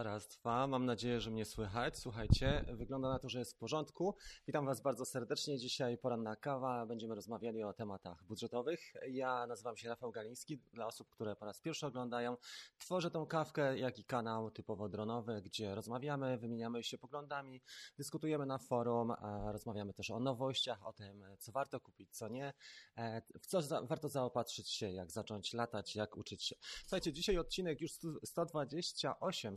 dwa, raz, dwa. Mam nadzieję, że mnie słychać. Słuchajcie, wygląda na to, że jest w porządku. Witam Was bardzo serdecznie. Dzisiaj poranna kawa. Będziemy rozmawiali o tematach budżetowych. Ja nazywam się Rafał Galiński. Dla osób, które po raz pierwszy oglądają, tworzę tą kawkę, jak i kanał typowo dronowy, gdzie rozmawiamy, wymieniamy się poglądami, dyskutujemy na forum, rozmawiamy też o nowościach, o tym, co warto kupić, co nie, e, w co za warto zaopatrzyć się, jak zacząć latać, jak uczyć się. Słuchajcie, dzisiaj odcinek już 128, 128,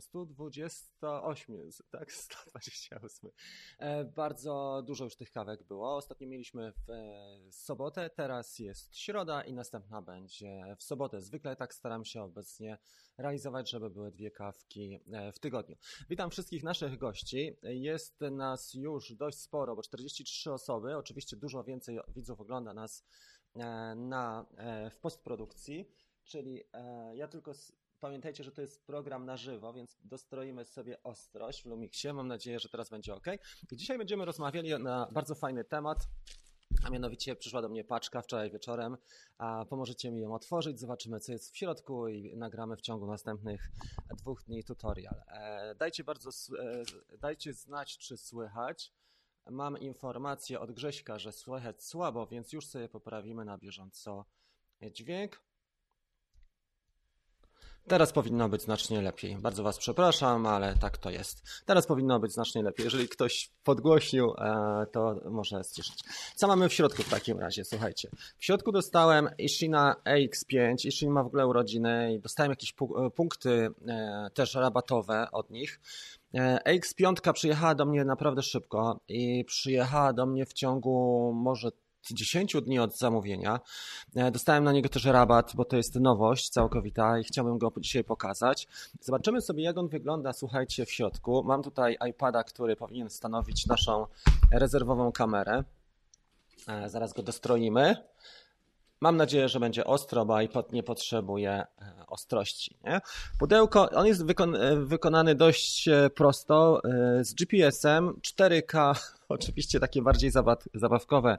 tak, 128. E, bardzo dużo już tych kawek było. Ostatnio mieliśmy w e, sobotę, teraz jest środa i następna będzie w sobotę. Zwykle tak staram się obecnie realizować, żeby były dwie kawki e, w tygodniu. Witam wszystkich naszych gości. Jest nas już dość sporo, bo 43 osoby. Oczywiście dużo więcej widzów ogląda nas na, w postprodukcji. Czyli ja tylko Pamiętajcie, że to jest program na żywo, więc dostroimy sobie ostrość w Lumixie. Mam nadzieję, że teraz będzie ok. Dzisiaj będziemy rozmawiali na bardzo fajny temat. A mianowicie przyszła do mnie paczka wczoraj wieczorem, a pomożecie mi ją otworzyć, zobaczymy co jest w środku i nagramy w ciągu następnych dwóch dni tutorial. E, dajcie bardzo, e, dajcie znać czy słychać. Mam informację od Grześka, że słychać słabo, więc już sobie poprawimy na bieżąco dźwięk. Teraz powinno być znacznie lepiej. Bardzo Was przepraszam, ale tak to jest. Teraz powinno być znacznie lepiej. Jeżeli ktoś podgłośnił, e, to może słyszeć. Co mamy w środku w takim razie? Słuchajcie. W środku dostałem Ishina AX5. Ishin ma w ogóle urodziny i dostałem jakieś e, punkty e, też rabatowe od nich. AX5 przyjechała do mnie naprawdę szybko i przyjechała do mnie w ciągu może 10 dni od zamówienia. E, dostałem na niego też rabat, bo to jest nowość całkowita i chciałbym go dzisiaj pokazać. Zobaczymy sobie, jak on wygląda, słuchajcie, w środku. Mam tutaj iPada, który powinien stanowić naszą rezerwową kamerę. E, zaraz go dostroimy. Mam nadzieję, że będzie ostro, bo iPod nie potrzebuje e, ostrości. Nie? Pudełko, on jest wykon, wykonany dość prosto, z GPS-em, 4K oczywiście takie bardziej zabawkowe,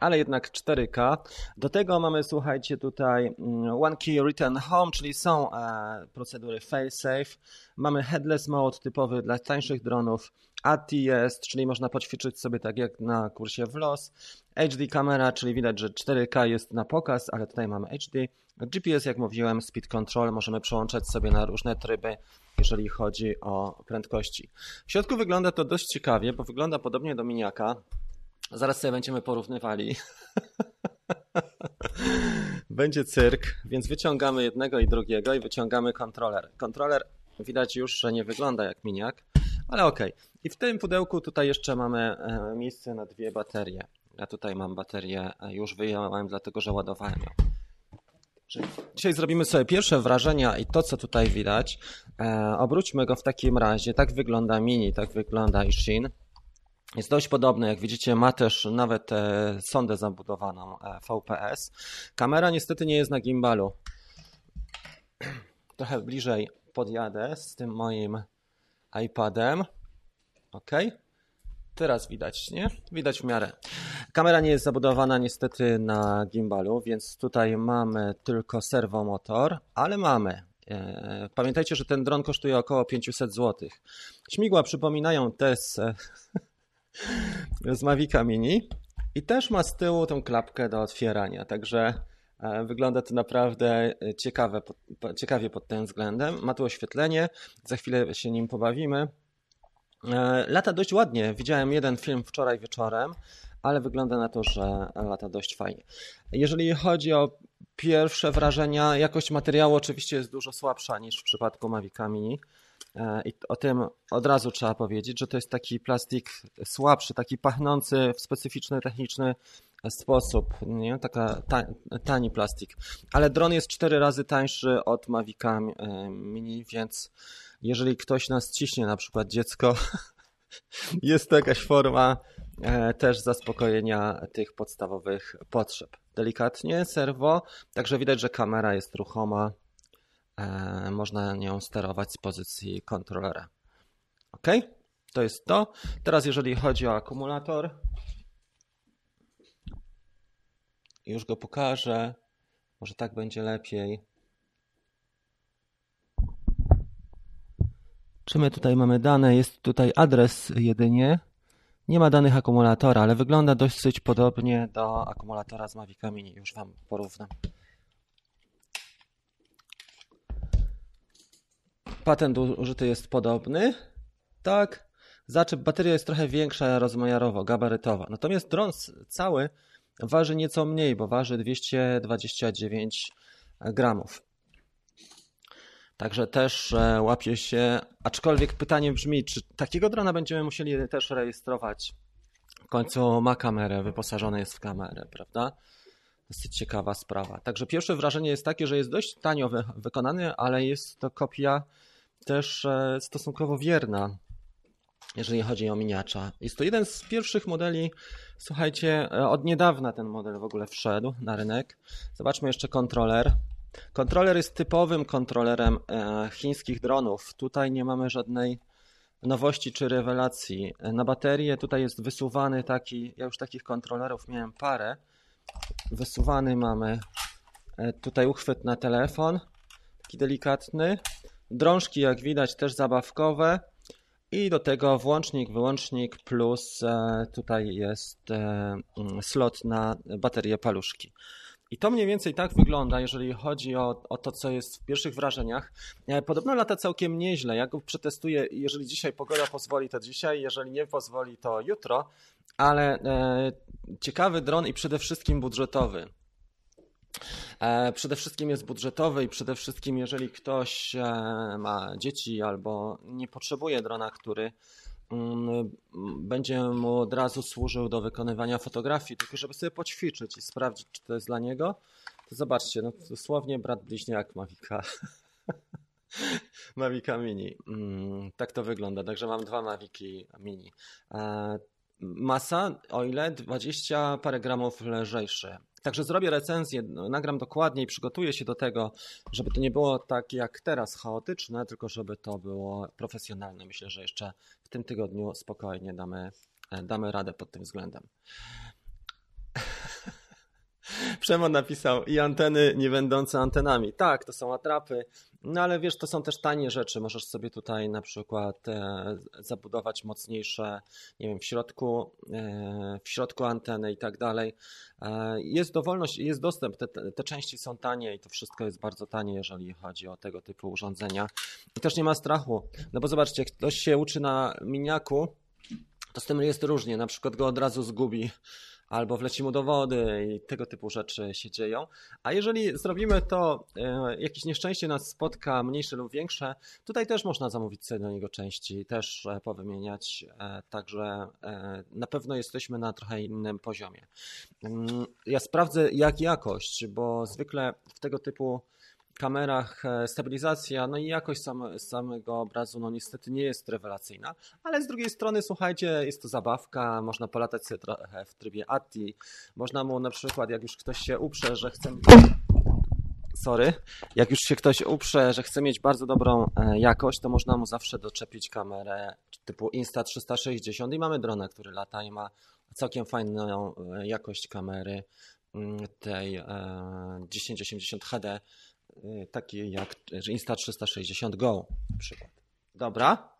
ale jednak 4K. Do tego mamy, słuchajcie, tutaj mm, One Key Return Home, czyli są e, procedury fail-safe. Mamy headless mode typowy dla tańszych dronów, ATS, czyli można poćwiczyć sobie tak jak na kursie w LOS. HD kamera, czyli widać, że 4K jest na pokaz, ale tutaj mamy HD. GPS, jak mówiłem, speed control, możemy przełączać sobie na różne tryby jeżeli chodzi o prędkości. W środku wygląda to dość ciekawie, bo wygląda podobnie do miniaka. Zaraz sobie będziemy porównywali. Będzie cyrk, więc wyciągamy jednego i drugiego i wyciągamy kontroler. Kontroler widać już, że nie wygląda jak miniak, ale ok. I w tym pudełku tutaj jeszcze mamy e, miejsce na dwie baterie. Ja tutaj mam baterię, e, już wyjąłem, dlatego że ładowałem ją. Dzisiaj zrobimy sobie pierwsze wrażenia i to, co tutaj widać. E, obróćmy go w takim razie. Tak wygląda Mini, tak wygląda Ishin. Jest dość podobny, jak widzicie, ma też nawet e, sondę zabudowaną e, VPS. Kamera niestety nie jest na gimbalu. Trochę bliżej podjadę z tym moim iPadem. Ok. Teraz widać, nie? Widać w miarę. Kamera nie jest zabudowana niestety na gimbalu, więc tutaj mamy tylko serwomotor, ale mamy. E, pamiętajcie, że ten dron kosztuje około 500 zł. Śmigła przypominają te z, z Mavica Mini i też ma z tyłu tą klapkę do otwierania, także wygląda to naprawdę ciekawe, ciekawie pod tym względem. Ma tu oświetlenie, za chwilę się nim pobawimy. E, lata dość ładnie. Widziałem jeden film wczoraj wieczorem, ale wygląda na to, że lata dość fajnie. Jeżeli chodzi o pierwsze wrażenia, jakość materiału oczywiście jest dużo słabsza niż w przypadku Mavica Mini. E, I o tym od razu trzeba powiedzieć, że to jest taki plastik słabszy, taki pachnący w specyficzny, techniczny sposób, nie? Taka tani plastik. Ale dron jest cztery razy tańszy od Mavica e, Mini, więc jeżeli ktoś nas ciśnie, na przykład dziecko, jest to jakaś forma e, też zaspokojenia tych podstawowych potrzeb. Delikatnie, serwo, także widać, że kamera jest ruchoma, można nią sterować z pozycji kontrolera. Ok, to jest to. Teraz jeżeli chodzi o akumulator, już go pokażę, może tak będzie lepiej. Czy my tutaj mamy dane? Jest tutaj adres jedynie. Nie ma danych akumulatora, ale wygląda dosyć podobnie do akumulatora z Mavica Mini. Już Wam porównam. Patent użyty jest podobny. Tak. Zaczep bateria jest trochę większa rozmiarowo, gabarytowa. Natomiast dron cały waży nieco mniej, bo waży 229 gramów. Także też e, łapie się, aczkolwiek pytanie brzmi, czy takiego drona będziemy musieli też rejestrować? W końcu ma kamerę, wyposażony jest w kamerę, prawda? Dosyć ciekawa sprawa. Także pierwsze wrażenie jest takie, że jest dość tanio wy wykonany, ale jest to kopia też e, stosunkowo wierna, jeżeli chodzi o miniacza. Jest to jeden z pierwszych modeli, słuchajcie, e, od niedawna ten model w ogóle wszedł na rynek. Zobaczmy jeszcze kontroler. Kontroler jest typowym kontrolerem e, chińskich dronów. Tutaj nie mamy żadnej nowości czy rewelacji. Na baterię tutaj jest wysuwany taki, ja już takich kontrolerów miałem parę. Wysuwany mamy tutaj uchwyt na telefon, taki delikatny. Drążki, jak widać, też zabawkowe. I do tego włącznik, wyłącznik plus e, tutaj jest e, mm, slot na baterię paluszki. I to mniej więcej tak wygląda, jeżeli chodzi o, o to, co jest w pierwszych wrażeniach. E, podobno lata całkiem nieźle. Ja go przetestuję, jeżeli dzisiaj pogoda pozwoli, to dzisiaj, jeżeli nie pozwoli, to jutro. Ale e, ciekawy dron i przede wszystkim budżetowy. E, przede wszystkim jest budżetowy i przede wszystkim, jeżeli ktoś e, ma dzieci albo nie potrzebuje drona, który mm, będzie mu od razu służył do wykonywania fotografii, tylko żeby sobie poćwiczyć i sprawdzić, czy to jest dla niego, to zobaczcie, no dosłownie brat bliźniak Mavica. Mavica Mini. Mm, tak to wygląda. Także mam dwa Maviki Mini. E, masa, o ile 20 parę gramów lżejsze. Także zrobię recenzję, nagram dokładnie i przygotuję się do tego, żeby to nie było tak jak teraz chaotyczne, tylko żeby to było profesjonalne. Myślę, że jeszcze w tym tygodniu spokojnie damy, e, damy radę pod tym względem. Przemon napisał i anteny nie będące antenami. Tak, to są atrapy, no ale wiesz, to są też tanie rzeczy. Możesz sobie tutaj na przykład e, zabudować mocniejsze, nie wiem, w środku, e, w środku anteny i tak dalej. E, jest dowolność, jest dostęp, te, te części są tanie i to wszystko jest bardzo tanie, jeżeli chodzi o tego typu urządzenia. I też nie ma strachu, no bo zobaczcie, ktoś się uczy na miniaku, to z tym jest różnie, na przykład go od razu zgubi albo wleci mu do wody i tego typu rzeczy się dzieją. A jeżeli zrobimy to, e, jakieś nieszczęście nas spotka, mniejsze lub większe, tutaj też można zamówić sobie do niego części, też e, powymieniać, e, także na pewno jesteśmy na trochę innym poziomie. Mm, ja sprawdzę jak jakość, bo zwykle w tego typu kamerach e, stabilizacja, no i jakość same, samego obrazu, no niestety nie jest rewelacyjna, ale z drugiej strony, słuchajcie, jest to zabawka, można polatać sobie trochę w trybie ATI, można mu na przykład, jak już ktoś się uprze, że chce... Sorry, jak już się ktoś uprze, że chce mieć bardzo dobrą e, jakość, to można mu zawsze doczepić kamerę typu Insta360 i mamy drona, który lata i ma całkiem fajną e, jakość kamery mm, tej 1080 HD takie jak Insta360 Go na przykład. Dobra.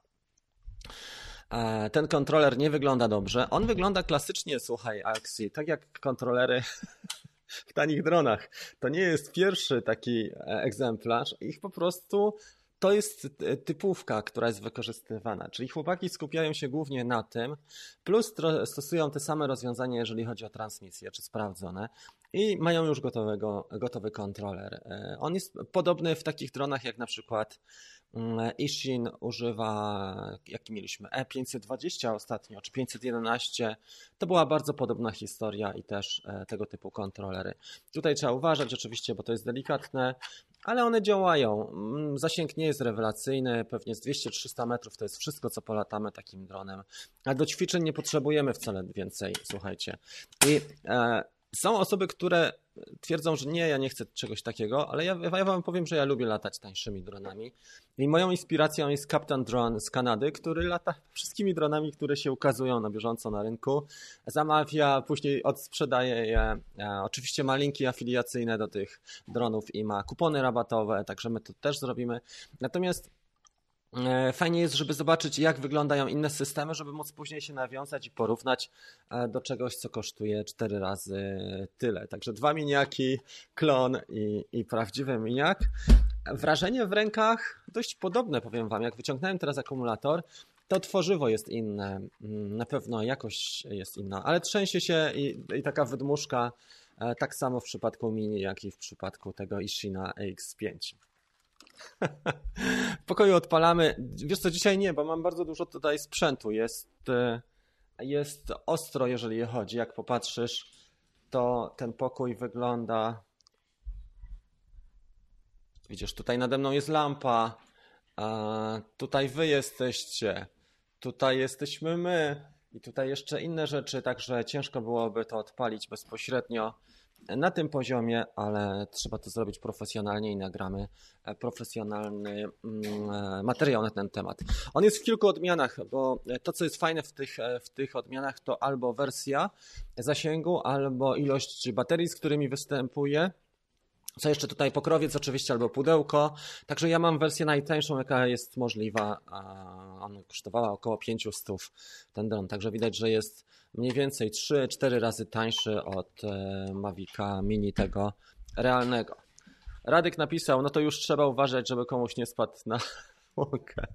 E, ten kontroler nie wygląda dobrze. On wygląda klasycznie, słuchaj, Axi, tak jak kontrolery w tanich dronach. To nie jest pierwszy taki e, egzemplarz. Ich po prostu to jest e, typówka, która jest wykorzystywana. Czyli chłopaki skupiają się głównie na tym, plus stosują te same rozwiązania, jeżeli chodzi o transmisję, czy sprawdzone, i mają już gotowego, gotowy kontroler. E, on jest podobny w takich dronach jak na przykład mm, Ishin używa, jaki mieliśmy, E520 ostatnio, czy 511. To była bardzo podobna historia i też e, tego typu kontrolery. Tutaj trzeba uważać oczywiście, bo to jest delikatne, ale one działają. Mm, zasięg nie jest rewelacyjny, pewnie z 200-300 metrów to jest wszystko, co polatamy takim dronem. A do ćwiczeń nie potrzebujemy wcale więcej, słuchajcie. I e, są osoby, które twierdzą, że nie, ja nie chcę czegoś takiego, ale ja, ja wam powiem, że ja lubię latać tańszymi dronami. I moją inspiracją jest Captain Drone z Kanady, który lata wszystkimi dronami, które się ukazują na bieżąco na rynku. Zamawia, później odsprzedaje je. E, oczywiście ma linki afiliacyjne do tych dronów i ma kupony rabatowe, także my to też zrobimy. Natomiast fajnie jest, żeby zobaczyć, jak wyglądają inne systemy, żeby móc później się nawiązać i porównać e, do czegoś, co kosztuje cztery razy tyle. Także dwa miniaki, klon i, i prawdziwy miniak. Wrażenie w rękach dość podobne, powiem Wam. Jak wyciągnąłem teraz akumulator, to tworzywo jest inne, mm, na pewno jakość jest inna, ale trzęsie się i, i taka wydmuszka, e, tak samo w przypadku Mini, jak i w przypadku tego Ishina X5. W pokoju odpalamy. Wiesz co, dzisiaj nie, bo mam bardzo dużo tutaj sprzętu. Jest, e, jest ostro, jeżeli chodzi. Jak popatrzysz, to ten pokój wygląda. Widzisz, tutaj nade mną jest lampa. A tutaj wy jesteście. Tutaj jesteśmy my. I tutaj jeszcze inne rzeczy, także ciężko byłoby to odpalić bezpośrednio na tym poziomie, ale trzeba to zrobić profesjonalnie i nagramy e, profesjonalny mm, e, materiał na ten temat. On jest w kilku odmianach, bo to, co jest fajne w tych, e, w tych odmianach, to albo wersja zasięgu, albo ilość baterii, z którymi występuje. Co jeszcze tutaj pokrowiec oczywiście albo pudełko. Także ja mam wersję najtańszą, jaka jest możliwa. Ona kosztowała około 500 ten dron. Także widać, że jest mniej więcej 3-4 razy tańszy od e, Mavica Mini tego realnego. Radek napisał, no to już trzeba uważać, żeby komuś nie spadł na łąkę.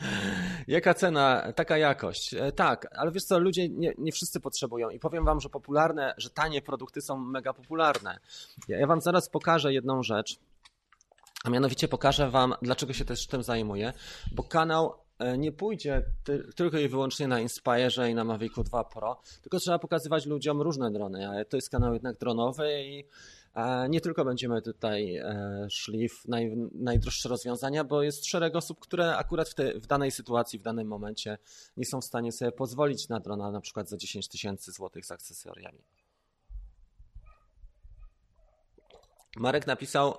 Jaka cena, taka jakość. E, tak, ale wiesz co, ludzie nie, nie, wszyscy potrzebują i powiem wam, że popularne, że tanie produkty są mega popularne. Ja, ja wam zaraz pokażę jedną rzecz, a mianowicie pokażę wam, dlaczego się też tym zajmuję, bo kanał E, nie pójdzie ty, tylko i wyłącznie na Inspire i na Mavicu 2 Pro, tylko trzeba pokazywać ludziom różne drony, ale to jest kanał jednak dronowy i nie tylko będziemy tutaj e, szli w naj, najdroższe rozwiązania, bo jest szereg osób, które akurat w, te, w, danej sytuacji, w danym momencie nie są w stanie sobie pozwolić na drona na przykład za 10 tysięcy złotych z akcesoriami. Marek napisał,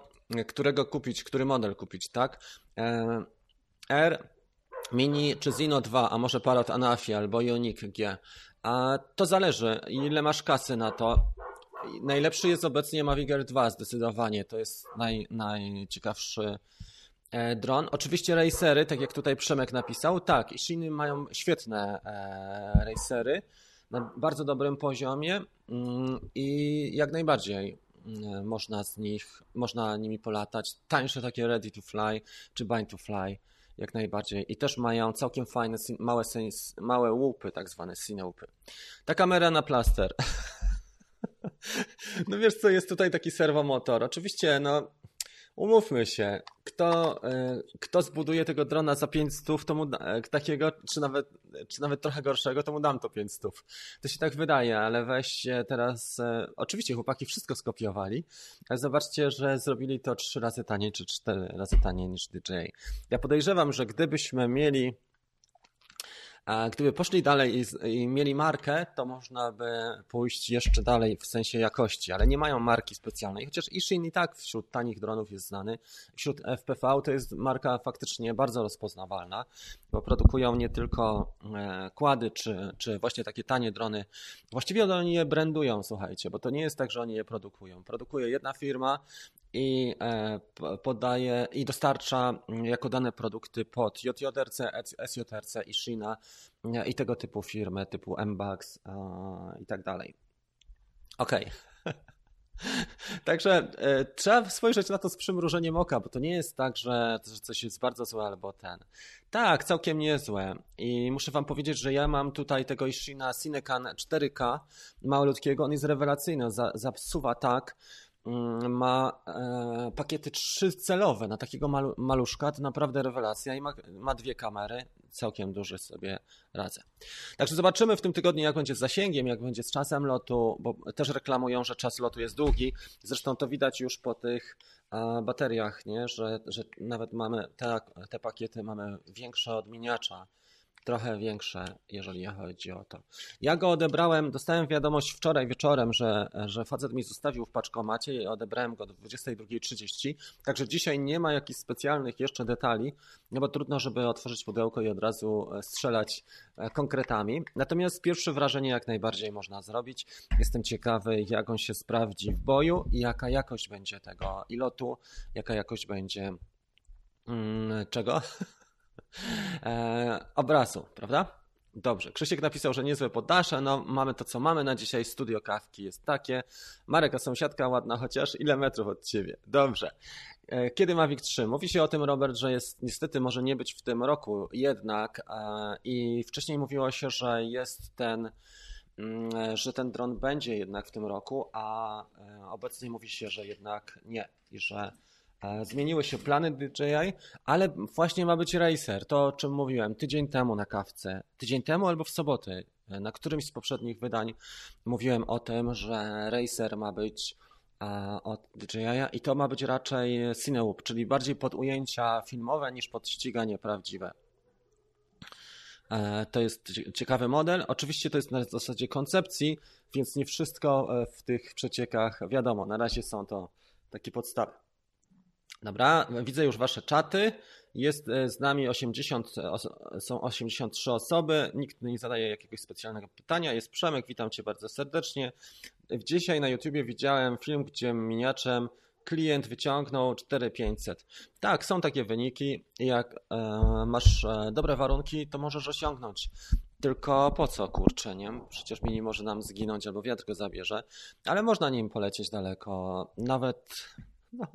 którego kupić, który model kupić, tak? R Mini czy Zino 2, a może Parrot Anafi albo Ioniq G. A to zależy, ile masz kasy na to. Najlepszy jest obecnie Mavic Air 2 zdecydowanie. To jest naj, najciekawszy e, dron. Oczywiście racery, tak jak tutaj Przemek napisał, tak, Shiny mają świetne e, racery na bardzo dobrym poziomie mm, i jak najbardziej mm, można z nich, można nimi polatać. Tańsze takie Ready to Fly czy Bind to Fly jak najbardziej. I też mają całkiem fajne, małe, małe łupy, tak zwane cinełupy. Ta kamera na plaster. no wiesz co, jest tutaj taki serwomotor. Oczywiście, no umówmy się, kto, e, kto zbuduje tego drona za 500, to mu e, takiego, czy nawet, czy nawet trochę gorszego, to mu dam to 500. To się tak wydaje, ale weźcie teraz, e, oczywiście chłopaki wszystko skopiowali, ale zobaczcie, że zrobili to 3 razy taniej, czy 4 razy taniej niż DJ. Ja podejrzewam, że gdybyśmy mieli Gdyby poszli dalej i, i, mieli markę, to można by pójść jeszcze dalej w sensie jakości, ale nie mają marki specjalnej. Chociaż Ishin i tak wśród tanich dronów jest znany. Wśród FPV to jest marka faktycznie bardzo rozpoznawalna, bo produkują nie tylko e, kłady, czy, czy właśnie takie tanie drony. Właściwie oni je brandują, słuchajcie, bo to nie jest tak, że oni je produkują. Produkuje jedna firma, i e, podaje i dostarcza mm, jako dane produkty pod JJRC, SJRC i Shina i tego typu firmy, typu MBUX i tak dalej. Okej. Okay. Także e, trzeba spojrzeć na to z przymrużeniem oka, bo to nie jest tak, że, coś jest bardzo złe albo ten. Tak, całkiem niezłe. I muszę wam powiedzieć, że ja mam tutaj tego Ishina Cinecan 4K małoludkiego. On jest rewelacyjny. Zasuwa tak, ma e, pakiety trzycelowe na takiego maluszka, to naprawdę rewelacja i ma, ma dwie kamery, całkiem duży sobie radzę. Także zobaczymy w tym tygodniu, jak będzie z zasięgiem, jak będzie z czasem lotu, bo też reklamują, że czas lotu jest długi. Zresztą to widać już po tych bateriach, nie? Że, że nawet mamy te, te pakiety mamy większe od miniacza trochę większe, jeżeli chodzi o to. Ja go odebrałem, dostałem wiadomość wczoraj wieczorem, że, że facet mi zostawił w paczkomacie i odebrałem go do 22.30, także dzisiaj nie ma jakichś specjalnych jeszcze detali, no bo trudno, żeby otworzyć pudełko i od razu e, strzelać e, konkretami. Natomiast pierwsze wrażenie jak najbardziej można zrobić. Jestem ciekawy, jak on się sprawdzi w boju i jaka jakość będzie tego ilotu, jaka jakość będzie mm, czego? e, obrazu, prawda? Dobrze. Krzysiek napisał, że niezłe poddasze. No, mamy to, co mamy na dzisiaj. Studio kawki jest takie. Marek, a sąsiadka ładna, chociaż ile metrów od ciebie? Dobrze. E, kiedy Mavic 3? Mówi się o tym, Robert, że jest niestety może nie być w tym roku jednak. E, I wcześniej mówiło się, że jest ten mm, że ten dron będzie jednak w tym roku, a obecnie mówi się, że jednak nie i że E, zmieniły się plany DJI, ale właśnie ma być racer. To o czym mówiłem tydzień temu na kawce. Tydzień temu albo w sobotę. E, na którymś z poprzednich wydań mówiłem o tym, że racer ma być e, od DJI i to ma być raczej Cinewoop, czyli bardziej pod ujęcia filmowe niż pod ściganie prawdziwe. To jest ciekawy model. Oczywiście to jest na zasadzie koncepcji, więc nie wszystko w tych przeciekach wiadomo. Na razie są to takie podstawy. Dobra, widzę już Wasze czaty. Jest e, z nami 80, e, są 83 osoby. Nikt nie zadaje jakiegoś specjalnego pytania. Jest Przemek, witam Cię bardzo serdecznie. Dzisiaj na YouTubie widziałem film, gdzie miniaczem klient wyciągnął 4500. Tak, są takie wyniki. Jak e, masz dobre warunki, to możesz osiągnąć. Tylko po co, kurczę, nie? Przecież mini może nam zginąć albo wiatr go zabierze, ale można nim polecieć daleko. Nawet no,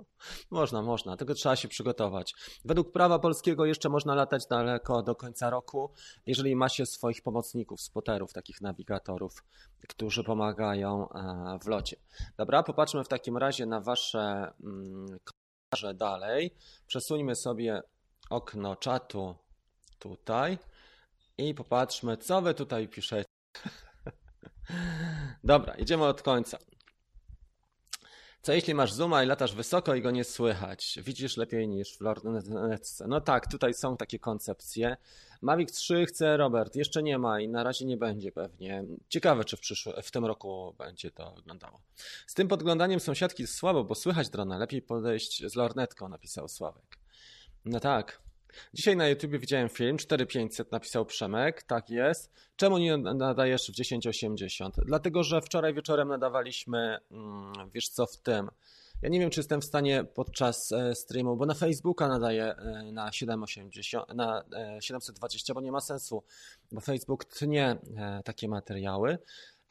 można, można, tylko trzeba się przygotować. Według prawa polskiego jeszcze można latać daleko do końca roku, jeżeli ma się swoich pomocników, spoterów, takich nawigatorów, którzy pomagają e, w locie. Dobra, popatrzmy w takim razie na Wasze mm, komentarze dalej. Przesuńmy sobie okno czatu tutaj i popatrzmy, co Wy tutaj piszecie. Dobra, idziemy od końca. Co jeśli masz zooma i latasz wysoko i go nie słychać? Widzisz lepiej niż w lornetce. No tak, tutaj są takie koncepcje. Mavic 3 chce Robert, jeszcze nie ma i na razie nie będzie pewnie. Ciekawe, czy w, przyszłym, w tym roku będzie to wyglądało. Z tym podglądaniem sąsiadki słabo, bo słychać drona. Lepiej podejść z lornetką, napisał Sławek. No tak, Dzisiaj na YouTube widziałem film 4500, napisał Przemek, tak jest. Czemu nie nadajesz w 1080? Dlatego, że wczoraj wieczorem nadawaliśmy, mm, wiesz co, w tym. Ja nie wiem, czy jestem w stanie podczas e, streamu, bo na Facebooka nadaję e, na 780, na 720, e, bo nie ma sensu, bo Facebook tnie takie materiały.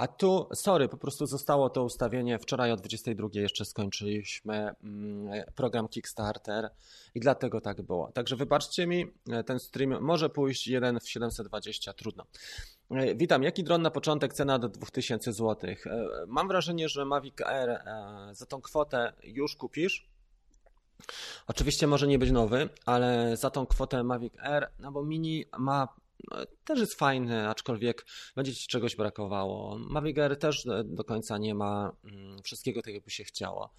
A tu, sorry, po prostu zostało to ustawienie. Wczoraj o 22 jeszcze skończyliśmy mm, program Kickstarter i dlatego tak było. Także wybaczcie mi, e, ten stream może pójść jeden w 720, trudno. E, witam. Jaki dron na początek? Cena do 2000 zł. E, mam wrażenie, że Mavic Air za tą kwotę już kupisz. Oczywiście może nie być nowy, ale za tą kwotę Mavic Air, no bo Mini ma też jest fajny, aczkolwiek będzie ci czegoś brakowało. Mavic Air też do końca nie ma mm, wszystkiego tak, jakby się chciało.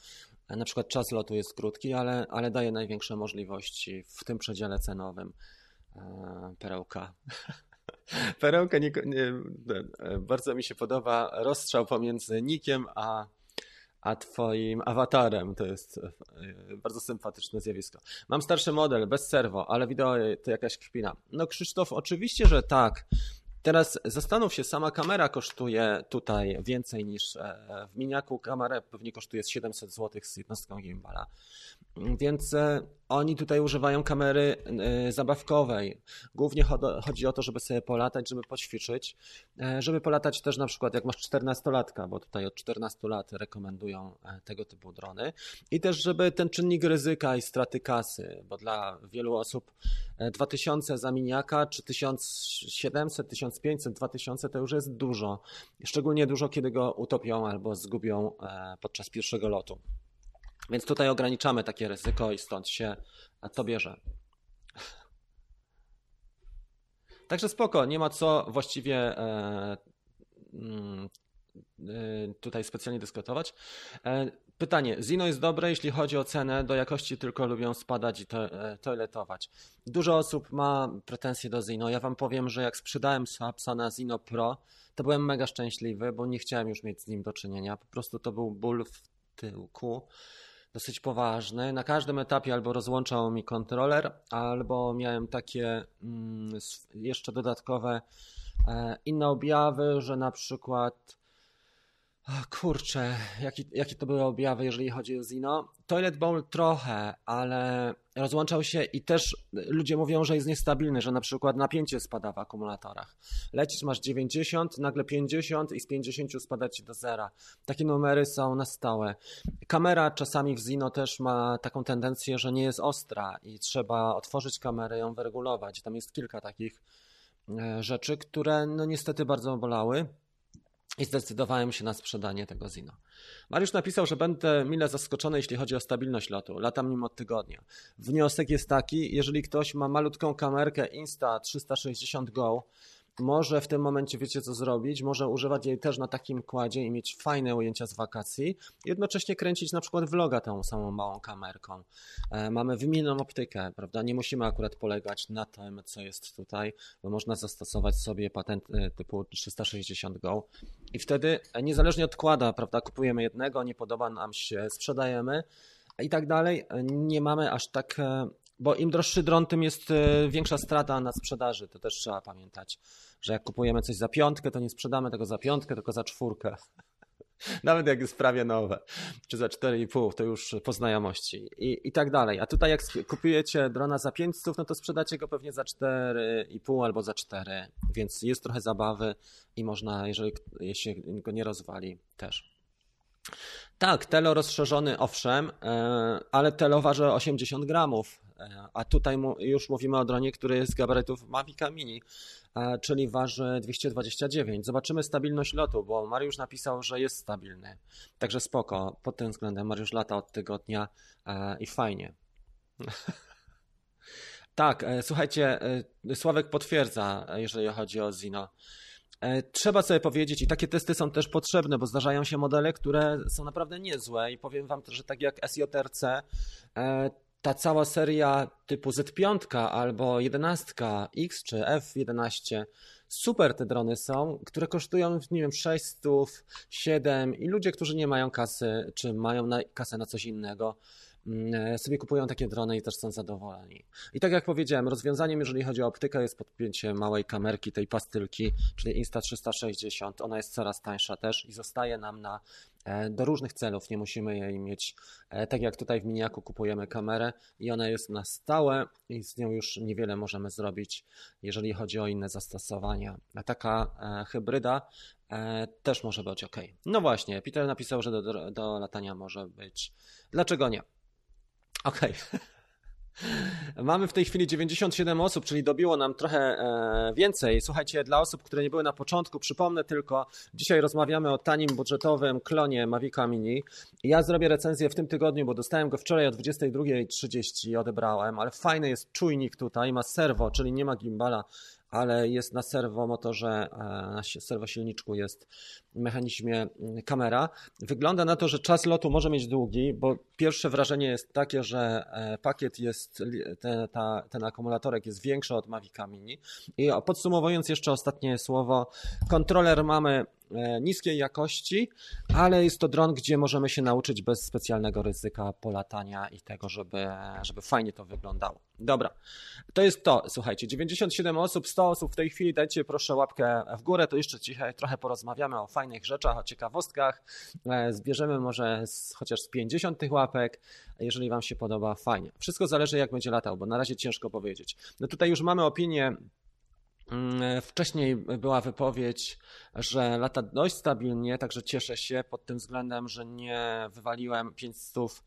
Na przykład czas lotu jest krótki, ale, ale daje największe możliwości w tym przedziale cenowym. E, perełka. Perełka nie, nie, bardzo mi się podoba rozstrzał pomiędzy nikiem a a twoim awatarem. To jest e, bardzo sympatyczne zjawisko. Mam starszy model, bez serwo, ale wideo to jakaś kpina. No Krzysztof, oczywiście, że tak. Teraz zastanów się, sama kamera kosztuje tutaj więcej niż e, w miniaku. Kamera pewnie kosztuje 700 zł z jednostką gimbala. Więc e, oni tutaj używają kamery e, zabawkowej. Głównie chodzi o to, żeby sobie polatać, żeby poćwiczyć, żeby polatać też na przykład jak masz 14-latka, bo tutaj od 14 lat rekomendują tego typu drony. I też, żeby ten czynnik ryzyka i straty kasy, bo dla wielu osób 2000 za miniaka czy 1700, 1000 1500, 2000 to już jest dużo. Szczególnie dużo, kiedy go utopią albo zgubią e, podczas pierwszego lotu. Więc tutaj ograniczamy takie ryzyko i stąd się to bierze. Także spoko, nie ma co właściwie e, mm, e, tutaj specjalnie dyskutować. Pytanie, Zino jest dobre, jeśli chodzi o cenę, do jakości tylko lubią spadać i to, e, toiletować. Dużo osób ma pretensje do Zino. Ja wam powiem, że jak sprzedałem psa na Zino Pro, to byłem mega szczęśliwy, bo nie chciałem już mieć z nim do czynienia. Po prostu to był ból w tyłku, dosyć poważny. Na każdym etapie albo rozłączał mi kontroler, albo miałem takie mm, jeszcze dodatkowe e, inne objawy, że na przykład Kurczę, jaki, jakie to były objawy, jeżeli chodzi o Zino? Toilet Bowl trochę, ale rozłączał się i też ludzie mówią, że jest niestabilny, że na przykład napięcie spada w akumulatorach. Lecisz, masz 90, nagle 50 i z 50 spada ci do zera. Takie numery są na stałe. Kamera czasami w Zino też ma taką tendencję, że nie jest ostra i trzeba otworzyć kamerę, ją wyregulować. Tam jest kilka takich e, rzeczy, które no niestety bardzo bolały i zdecydowałem się na sprzedanie tego Zino. Mariusz napisał, że będę mile zaskoczony, jeśli chodzi o stabilność lotu. Latam nim od tygodnia. Wniosek jest taki, jeżeli ktoś ma malutką kamerkę Insta 360 Go, może w tym momencie wiecie co zrobić, może używać jej też na takim kładzie i mieć fajne ujęcia z wakacji, jednocześnie kręcić na przykład vloga tą samą małą kamerką. E, mamy wymienną optykę, prawda? Nie musimy akurat polegać na tym, co jest tutaj, bo można zastosować sobie patent e, typu 360 Go i wtedy e, niezależnie od kłada, prawda, kupujemy jednego, nie podoba nam się, sprzedajemy i tak dalej, nie mamy aż tak bo im droższy dron, tym jest e, większa strata na sprzedaży. To też trzeba pamiętać, że jak kupujemy coś za piątkę, to nie sprzedamy tego za piątkę, tylko za czwórkę. Nawet jak jest prawie nowe, czy za 4,5, to już po znajomości i, i tak dalej. A tutaj jak kupujecie drona za 500, no to sprzedacie go pewnie za 4,5 albo za 4, więc jest trochę zabawy i można, jeżeli się go nie rozwali, też. Tak, telo rozszerzony, owszem, e, ale telo waży 80 gramów, a tutaj już mówimy o dronie, który jest z gabarytów Mavica Mini, e, czyli waży 229. Zobaczymy stabilność lotu, bo Mariusz napisał, że jest stabilny. Także spoko, pod tym względem Mariusz lata od tygodnia i fajnie. tak, słuchajcie, Sławek potwierdza, jeżeli chodzi o Zino. E, trzeba sobie powiedzieć, i takie testy są też potrzebne, bo zdarzają się modele, które są naprawdę niezłe. I powiem Wam, że tak jak SJRC, e, ta cała seria typu Z5 albo 11 X czy F11, super te drony są, które kosztują, nie wiem, 600, 7 i ludzie, którzy nie mają kasy, czy mają na, kasę na coś innego, sobie kupują takie drony i też są zadowoleni. I tak jak powiedziałem, rozwiązaniem, jeżeli chodzi o optykę, jest podpięcie małej kamerki, tej pastylki, czyli Insta360. Ona jest coraz tańsza też i zostaje nam na, e, do różnych celów. Nie musimy jej mieć, e, tak jak tutaj w Miniaku kupujemy kamerę i ona jest na stałe i z nią już niewiele możemy zrobić, jeżeli chodzi o inne zastosowania. A taka hybryda też może być ok. No właśnie, Peter napisał, że do, do latania może być. Dlaczego nie? Okej. Okay. Mamy w tej chwili 97 osób, czyli dobiło nam trochę e, więcej. Słuchajcie, dla osób, które nie były na początku, przypomnę tylko, dzisiaj rozmawiamy o tanim budżetowym klonie Mavica Mini. Ja zrobię recenzję w tym tygodniu, bo dostałem go wczoraj o 22.30 odebrałem, ale fajny jest czujnik tutaj, ma serwo, czyli nie ma gimbala, ale jest na serwomotorze, e, na serwosilniczku jest w mechanizmie mm, kamera. Wygląda na to, że czas lotu może mieć długi, bo pierwsze wrażenie jest takie, że e, pakiet jest, ten, ta, ten akumulatorek jest większy od Mavica Mini. I podsumowując jeszcze ostatnie słowo, kontroler mamy niskiej jakości, ale jest to dron, gdzie możemy się nauczyć bez specjalnego ryzyka polatania i tego, żeby, żeby fajnie to wyglądało. Dobra, to jest to. Słuchajcie, 97 osób, 100 osób w tej chwili, dajcie proszę łapkę w górę, to jeszcze dzisiaj trochę porozmawiamy o fajnych rzeczach, o ciekawostkach. E, zbierzemy może z, chociaż z 50 tych łapek, jeżeli Wam się podoba, fajnie. Wszystko zależy jak będzie latał, bo na razie ciężko powiedzieć. No tutaj już mamy opinię wcześniej była wypowiedź, że lata dość stabilnie, także cieszę się pod tym względem, że nie wywaliłem 500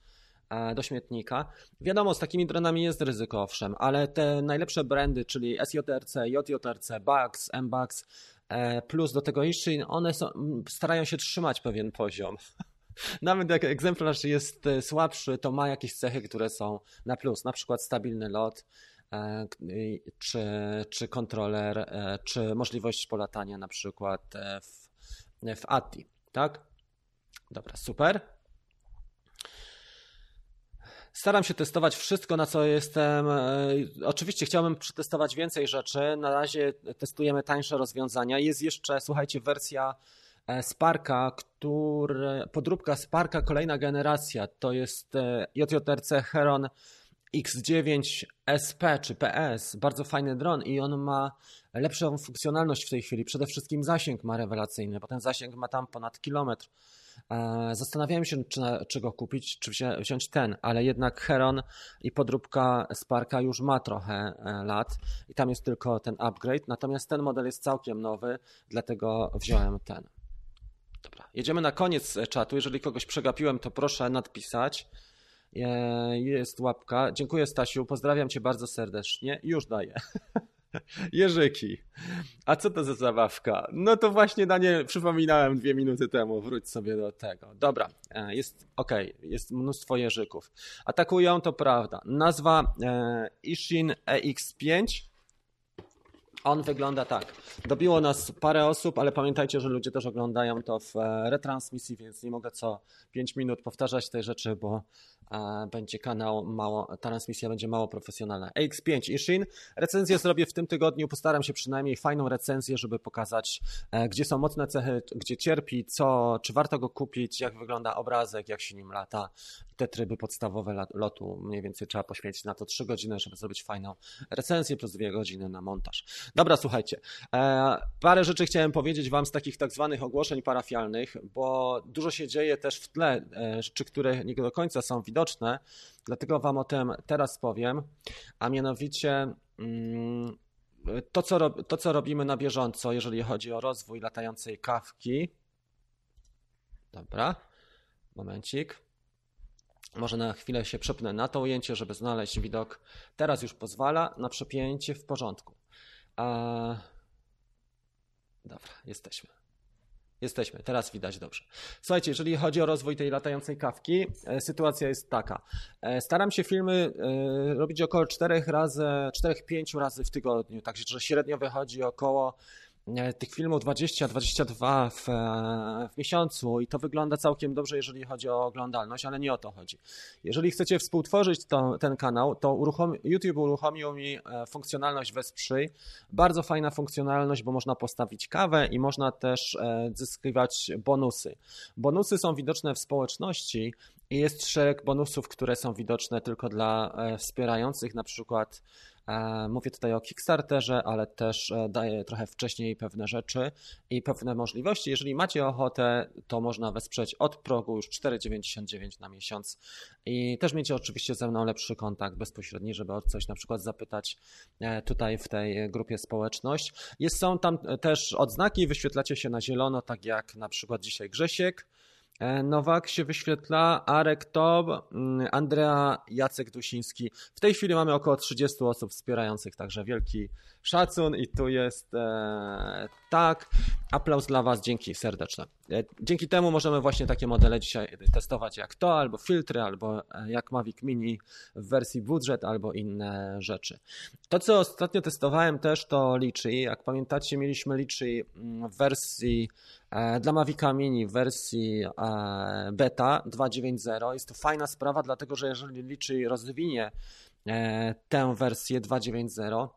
e, do śmietnika. Wiadomo, z takimi dronami jest ryzyko, owszem, ale te najlepsze brandy, czyli SJRC, JJRC, Bugs, MBUX, e, plus do tego jeszcze, one są, starają się trzymać pewien poziom. Nawet jak egzemplarz jest e, słabszy, to ma jakieś cechy, które są na plus, na przykład stabilny lot, E, czy, czy kontroler, e, czy możliwość polatania na przykład e, w, w ATI, tak? Dobra, super. Staram się testować wszystko, na co jestem. Oczywiście chciałbym przetestować więcej rzeczy. Na razie testujemy tańsze rozwiązania. Jest jeszcze, słuchajcie, wersja Sparka, który, podróbka Sparka, kolejna generacja. To jest JJRC Heron X9 SP czy PS, bardzo fajny dron i on ma lepszą funkcjonalność w tej chwili. Przede wszystkim zasięg ma rewelacyjny, bo ten zasięg ma tam ponad kilometr. E, zastanawiałem się, czy, czy go kupić, czy wziąć ten, ale jednak Heron i podróbka Sparka już ma trochę e, lat i tam jest tylko ten upgrade. Natomiast ten model jest całkiem nowy, dlatego wziąłem ten. Dobra, jedziemy na koniec czatu. Jeżeli kogoś przegapiłem, to proszę nadpisać. E, jest łapka. Dziękuję Stasiu, pozdrawiam cię bardzo serdecznie. Już daję. Jerzyki. A co to za zabawka? No to właśnie na nie przypominałem dwie minuty temu. Wróć sobie do tego. Dobra, e, jest ok, jest mnóstwo jeżyków. Atakują, to prawda. Nazwa e, Ishin EX5 on wygląda tak. Dobiło nas parę osób, ale pamiętajcie, że ludzie też oglądają to w e, retransmisji, więc nie mogę co 5 minut powtarzać tej rzeczy, bo będzie kanał mało, transmisja będzie mało profesjonalna. X5 Ishin. Recenzję zrobię w tym tygodniu. Postaram się przynajmniej fajną recenzję, żeby pokazać, e, gdzie są mocne cechy, gdzie cierpi, co, czy warto go kupić, jak wygląda obrazek, jak się nim lata. Te tryby podstawowe lotu mniej więcej trzeba poświęcić na to 3 godziny, żeby zrobić fajną recenzję plus 2 godziny na montaż. Dobra, słuchajcie. E, parę rzeczy chciałem powiedzieć Wam z takich tak zwanych ogłoszeń parafialnych, bo dużo się dzieje też w tle, rzeczy, które nie do końca są widoczne, dlatego Wam o tym teraz powiem, a mianowicie. Mm, to co, to, co robimy na bieżąco, jeżeli chodzi o rozwój latającej kawki. Dobra, momencik. Może na chwilę się przepnę na to ujęcie, żeby znaleźć widok. Teraz już pozwala na przepięcie w porządku. A... Dobra, jesteśmy. Jesteśmy, teraz widać dobrze. Słuchajcie, jeżeli chodzi o rozwój tej latającej kawki, e, sytuacja jest taka. E, staram się filmy e, robić około 4 razy, 4-5 razy w tygodniu, także średnio wychodzi około tych filmów 20-22 w, w, miesiącu i to wygląda całkiem dobrze, jeżeli chodzi o oglądalność, ale nie o to chodzi. Jeżeli chcecie współtworzyć to, ten kanał, to uruchomi, YouTube uruchomił mi e, funkcjonalność Wesprzyj. Bardzo fajna funkcjonalność, bo można postawić kawę i można też e, zyskiwać bonusy. Bonusy są widoczne w społeczności i jest szereg bonusów, które są widoczne tylko dla e, wspierających, na przykład E, mówię tutaj o Kickstarterze, ale też e, daję trochę wcześniej pewne rzeczy i pewne możliwości. Jeżeli macie ochotę, to można wesprzeć od progu już 4,99 na miesiąc i też mieć oczywiście ze mną lepszy kontakt bezpośredni, żeby o coś na przykład zapytać e, tutaj w tej grupie społeczność. Jest, są tam też odznaki, wyświetlacie się na zielono, tak jak na przykład dzisiaj Grzesiek, E, Nowak się wyświetla, Arek Tob, mm, Andrea Jacek Dusiński. W tej chwili mamy około 30 osób wspierających, także wielki szacun i tu jest e, tak. Aplauz dla Was, dzięki serdeczne. E, dzięki temu możemy właśnie takie modele dzisiaj testować jak to, albo filtry, albo e, jak Mavic Mini w wersji budżet, albo inne rzeczy. To, co ostatnio testowałem też, to Litchi. Jak pamiętacie, mieliśmy Litchi mm, w wersji e, dla Mavica Mini w wersji beta 2.9.0. Jest to fajna sprawa, dlatego że jeżeli Litchi rozwinie tę wersję 2.9.0,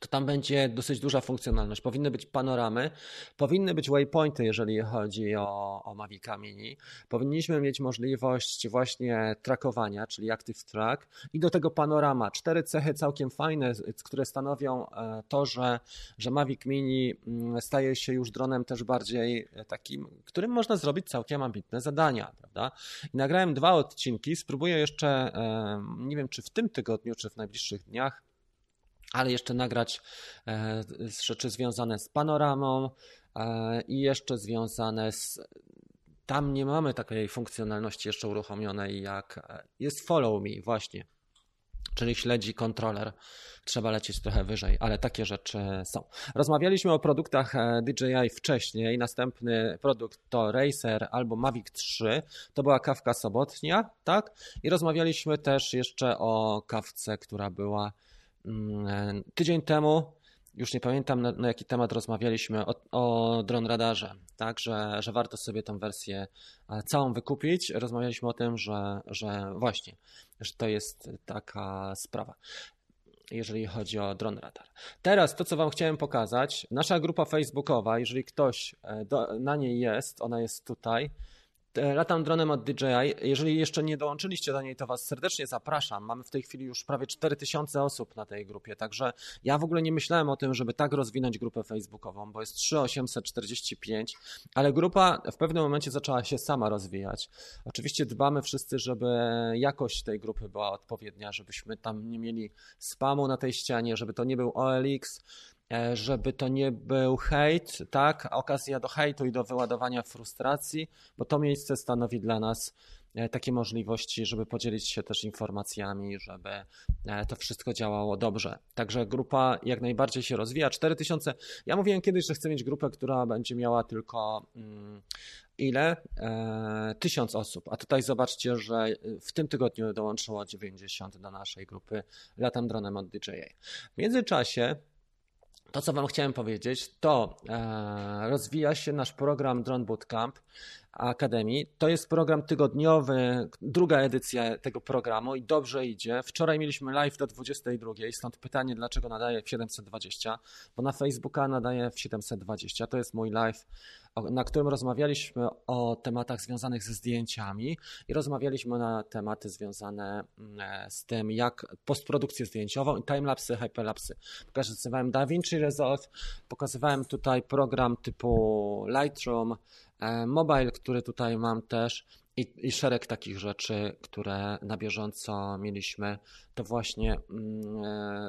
to tam będzie dosyć duża funkcjonalność. Powinny być panoramy, powinny być waypointy, jeżeli chodzi o, o Mini. Powinniśmy mieć możliwość właśnie trackowania, czyli Active Track i do tego panorama. Cztery cechy całkiem fajne, które stanowią e, to, że, że Mavic Mini mm, staje się już dronem też bardziej e, takim, którym można zrobić całkiem ambitne zadania, prawda? I nagrałem dwa odcinki, spróbuję jeszcze, e, nie wiem czy w tym tygodniu, czy w najbliższych dniach, ale jeszcze nagrać e, rzeczy związane z panoramą e, i jeszcze związane z. Tam nie mamy takiej funkcjonalności jeszcze uruchomionej, jak e, jest Follow Me, właśnie, czyli śledzi kontroler. Trzeba lecieć trochę wyżej, ale takie rzeczy są. Rozmawialiśmy o produktach DJI wcześniej. Następny produkt to Racer albo Mavic 3. To była kawka sobotnia, tak? I rozmawialiśmy też jeszcze o kawce, która była tydzień temu, już nie pamiętam na, na jaki temat rozmawialiśmy, o, o dron radarze, tak, że, że warto sobie tą wersję e, całą wykupić. Rozmawialiśmy o tym, że, że właśnie, że to jest taka sprawa jeżeli chodzi o dron radar. Teraz to, co Wam chciałem pokazać, nasza grupa facebookowa, jeżeli ktoś e, do, na niej jest, ona jest tutaj, Latam dronem od DJI. Jeżeli jeszcze nie dołączyliście do niej, to Was serdecznie zapraszam. Mamy w tej chwili już prawie 4000 osób na tej grupie, także ja w ogóle nie myślałem o tym, żeby tak rozwinąć grupę facebookową, bo jest 3845, ale grupa w pewnym momencie zaczęła się sama rozwijać. Oczywiście dbamy wszyscy, żeby jakość tej grupy była odpowiednia, żebyśmy tam nie mieli spamu na tej ścianie, żeby to nie był OLX, E, żeby to nie był hejt, tak? Okazja do hejtu i do wyładowania frustracji, bo to miejsce stanowi dla nas e, takie możliwości, żeby podzielić się też informacjami, żeby e, to wszystko działało dobrze. Także grupa jak najbardziej się rozwija. 4000. Ja mówiłem kiedyś, że chcę mieć grupę, która będzie miała tylko mm, ile? E, tysiąc osób. A tutaj zobaczcie, że w tym tygodniu dołączyło 90 do naszej grupy Latam dronem od DJA. W międzyczasie to, co Wam chciałem powiedzieć, to e, rozwija się nasz program Drone Bootcamp Akademii. To jest program tygodniowy, druga edycja tego programu i dobrze idzie. Wczoraj mieliśmy live do 22, stąd pytanie, dlaczego nadaje w 720, bo na Facebooka nadaje w 720. To jest mój live na którym rozmawialiśmy o tematach związanych ze zdjęciami i rozmawialiśmy na tematy związane mm, z tym, jak postprodukcję zdjęciową i timelapsy, hyperlapsy. Pokazywałem DaVinci Resolve, pokazywałem tutaj program typu Lightroom, Mobile, który tutaj mam też i, I, szereg takich rzeczy, które na bieżąco mieliśmy, to właśnie e,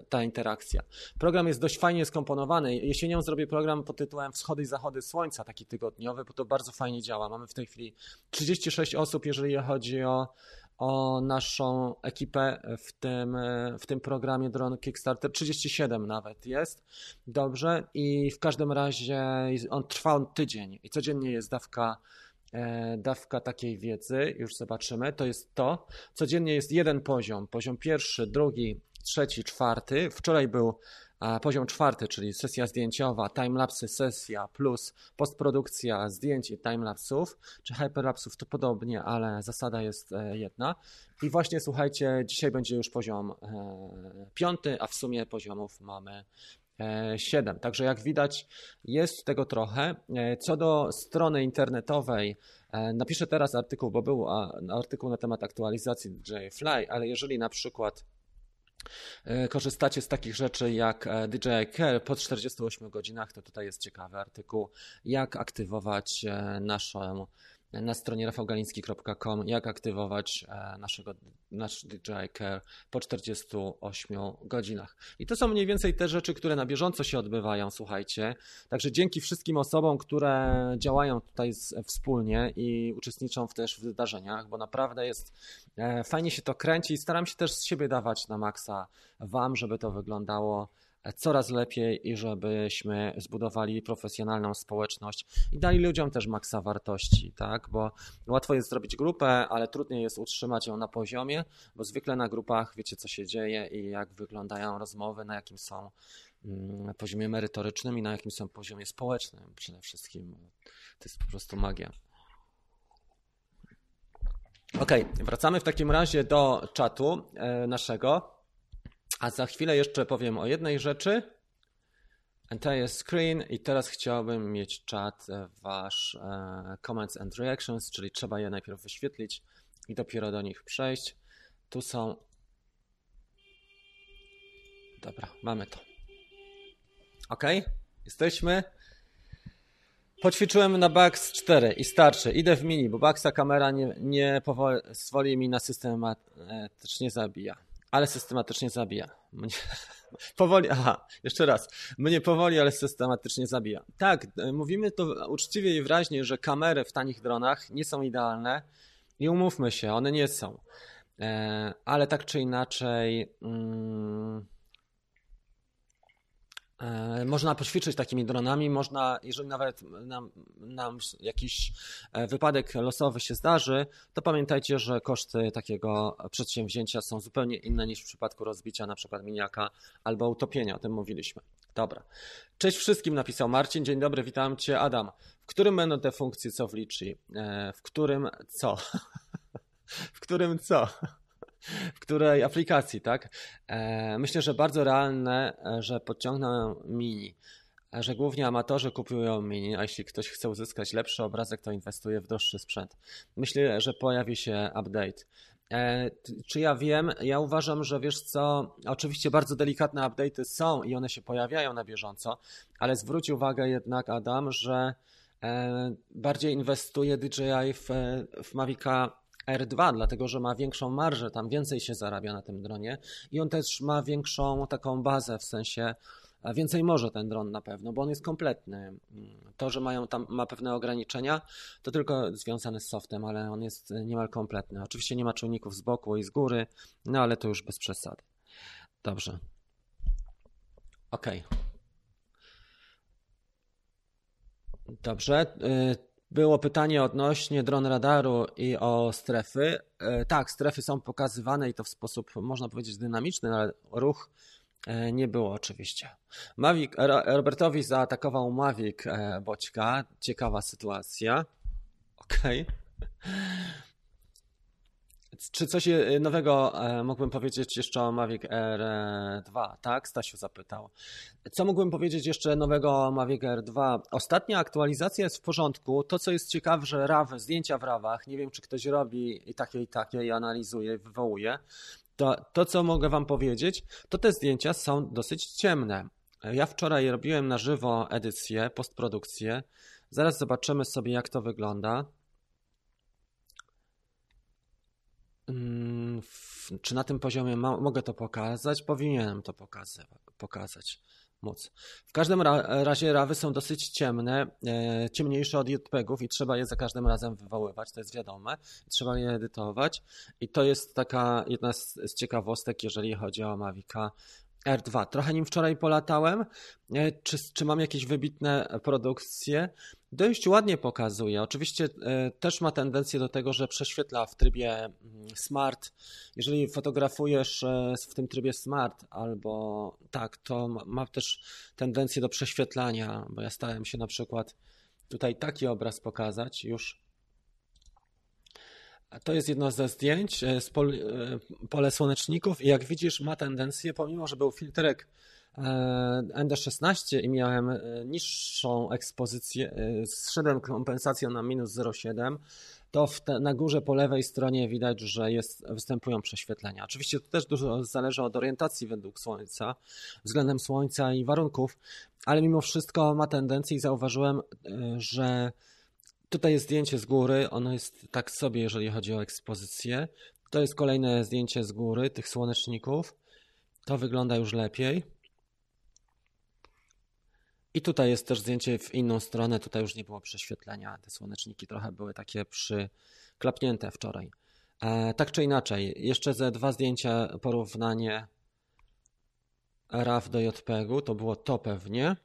ta interakcja. Program jest dość fajnie skomponowany. Jesienią zrobię program pod tytułem Wschody i Zachody Słońca, taki tygodniowy, bo to bardzo fajnie działa. Mamy w tej chwili 36 osób, jeżeli chodzi o, o naszą ekipę w tym, e, w tym programie Drone Kickstarter. 37 nawet jest. Dobrze. I w każdym razie on trwa on tydzień i codziennie jest dawka E, dawka takiej wiedzy, już zobaczymy, to jest to. Codziennie jest jeden poziom, poziom pierwszy, drugi, trzeci, czwarty. Wczoraj był poziom czwarty, czyli sesja zdjęciowa, timelapsy sesja plus postprodukcja zdjęć i timelapsów, czy hyperlapsów to podobnie, ale zasada jest e, jedna. I właśnie słuchajcie, dzisiaj będzie już poziom e, piąty, a w sumie poziomów mamy 7. Także jak widać, jest tego trochę. E, co do strony internetowej, e, napiszę teraz artykuł, bo był artykuł na temat aktualizacji DJI Fly, ale jeżeli na przykład e, korzystacie z takich rzeczy jak DJI Care po 48 godzinach, to tutaj jest ciekawy artykuł, jak aktywować naszą na stronie rafałgaliński.com, jak aktywować e, naszego, nasz DJI Care po 48 godzinach. I to są mniej więcej te rzeczy, które na bieżąco się odbywają, słuchajcie. Także dzięki wszystkim osobom, które działają tutaj wspólnie i uczestniczą w też w wydarzeniach, bo naprawdę jest e, fajnie się to kręci i staram się też z siebie dawać na maksa Wam, żeby to wyglądało coraz lepiej i żebyśmy zbudowali profesjonalną społeczność i dali ludziom też maksa wartości, tak? Bo łatwo jest zrobić grupę, ale trudniej jest utrzymać ją na poziomie, bo zwykle na grupach wiecie, co się dzieje i jak wyglądają rozmowy, na jakim są mm, poziomie merytorycznym i na jakim są poziomie społecznym przede wszystkim. To jest po prostu magia. Ok, wracamy w takim razie do czatu e, naszego. A za chwilę jeszcze powiem o jednej rzeczy. Entire screen i teraz chciałbym mieć czat e, wasz e, comments and reactions, czyli trzeba je najpierw wyświetlić i dopiero do nich przejść. Tu są. Dobra, mamy to. Ok, jesteśmy. Poćwiczyłem na Bax 4 i starczy. Idę w mini, bo Baxa kamera nie, nie pozwoli mi na systematycznie zabija ale systematycznie zabija. Mnie... Powoli, aha, jeszcze raz. Mnie powoli, ale systematycznie zabija. Tak, mówimy to uczciwie i wyraźnie, że kamery w tanich dronach nie są idealne i umówmy się, one nie są. E, ale tak czy inaczej. Mm, E, można poćwiczyć takimi dronami, można, jeżeli nawet nam, nam, jakiś e, wypadek losowy się zdarzy, to pamiętajcie, że koszty takiego przedsięwzięcia są zupełnie inne niż w przypadku rozbicia na przykład miniaka albo utopienia, o tym mówiliśmy. Dobra. Cześć wszystkim, napisał Marcin. Dzień dobry, witam Cię, Adam. W którym będą te funkcje, co wliczy? E, w którym co? w którym co? w której aplikacji, tak? E, myślę, że bardzo realne, e, że podciągnę mini. że głównie amatorzy kupują mini, a jeśli ktoś chce uzyskać lepszy obrazek, to inwestuje w droższy sprzęt. Myślę, że pojawi się update. E, czy ja wiem? Ja uważam, że wiesz co, oczywiście bardzo delikatne update'y są i one się pojawiają na bieżąco, ale zwróć uwagę jednak, Adam, że e, bardziej inwestuje DJI w, w Mavica R2, dlatego że ma większą marżę, tam więcej się zarabia na tym dronie i on też ma większą taką bazę, w sensie więcej może ten dron na pewno, bo on jest kompletny. To, że mają tam ma pewne ograniczenia, to tylko związane z softem, ale on jest niemal kompletny. Oczywiście nie ma czujników z boku i z góry, no ale to już bez przesady. Dobrze. Ok. Dobrze. Było pytanie odnośnie dron radaru i o strefy. Y, tak, strefy są pokazywane i to w sposób, można powiedzieć, dynamiczny, ale ruch E, nie było oczywiście. Mavic, Robertowi zaatakował Mavic e, Boćka. Ciekawa sytuacja. Okej. Okay. Czy coś e, nowego mógłbym powiedzieć jeszcze o Mavic R2? Tak, Stasiu zapytał. Co mógłbym powiedzieć jeszcze nowego o Mavic R2? Ostatnia aktualizacja jest w porządku. To, co jest ciekawe, że RAW, zdjęcia w RAWach, nie wiem, czy ktoś robi i takie i takie i analizuje, wywołuje, to, to, co mogę Wam powiedzieć, to te zdjęcia są dosyć ciemne. Ja wczoraj robiłem na żywo edycję, postprodukcję. Zaraz zobaczymy sobie, jak to wygląda. Mm, czy na tym poziomie mogę to pokazać? Powinienem to pokazać móc. W każdym razie rawy są dosyć ciemne, e, ciemniejsze od JPEGów i trzeba je za każdym razem wywoływać, to jest wiadome. Trzeba je edytować i to jest taka jedna z, z ciekawostek, jeżeli chodzi o Mavica R2. Trochę nim wczoraj polatałem. E, czy, czy mam jakieś wybitne produkcje? Dość ładnie pokazuje. Oczywiście e, też ma tendencję do tego, że prześwietla w trybie mm, smart. Jeżeli fotografujesz e, w tym trybie smart albo tak, to ma też tendencję do prześwietlania, bo ja starałem się na przykład tutaj taki obraz pokazać już to jest jedno ze zdjęć e, z pol, e, pole słoneczników i jak widzisz ma tendencję, pomimo że był filtrek e, ND16 i miałem niższą ekspozycję, zszedłem kompensacją na minus 0,7, to te, na górze po lewej stronie widać, że jest, występują prześwietlenia. Oczywiście to też dużo zależy od orientacji według Słońca, względem Słońca i warunków, ale mimo wszystko ma tendencję i zauważyłem, że Tutaj jest zdjęcie z góry, ono jest tak sobie, jeżeli chodzi o ekspozycję. To jest kolejne zdjęcie z góry tych słoneczników. To wygląda już lepiej. I tutaj jest też zdjęcie w inną stronę, tutaj już nie było prześwietlenia. Te słoneczniki trochę były takie przyklapnięte wczoraj. E, tak czy inaczej, jeszcze ze dwa zdjęcia porównanie RAW do JPEG-u, to było to pewnie.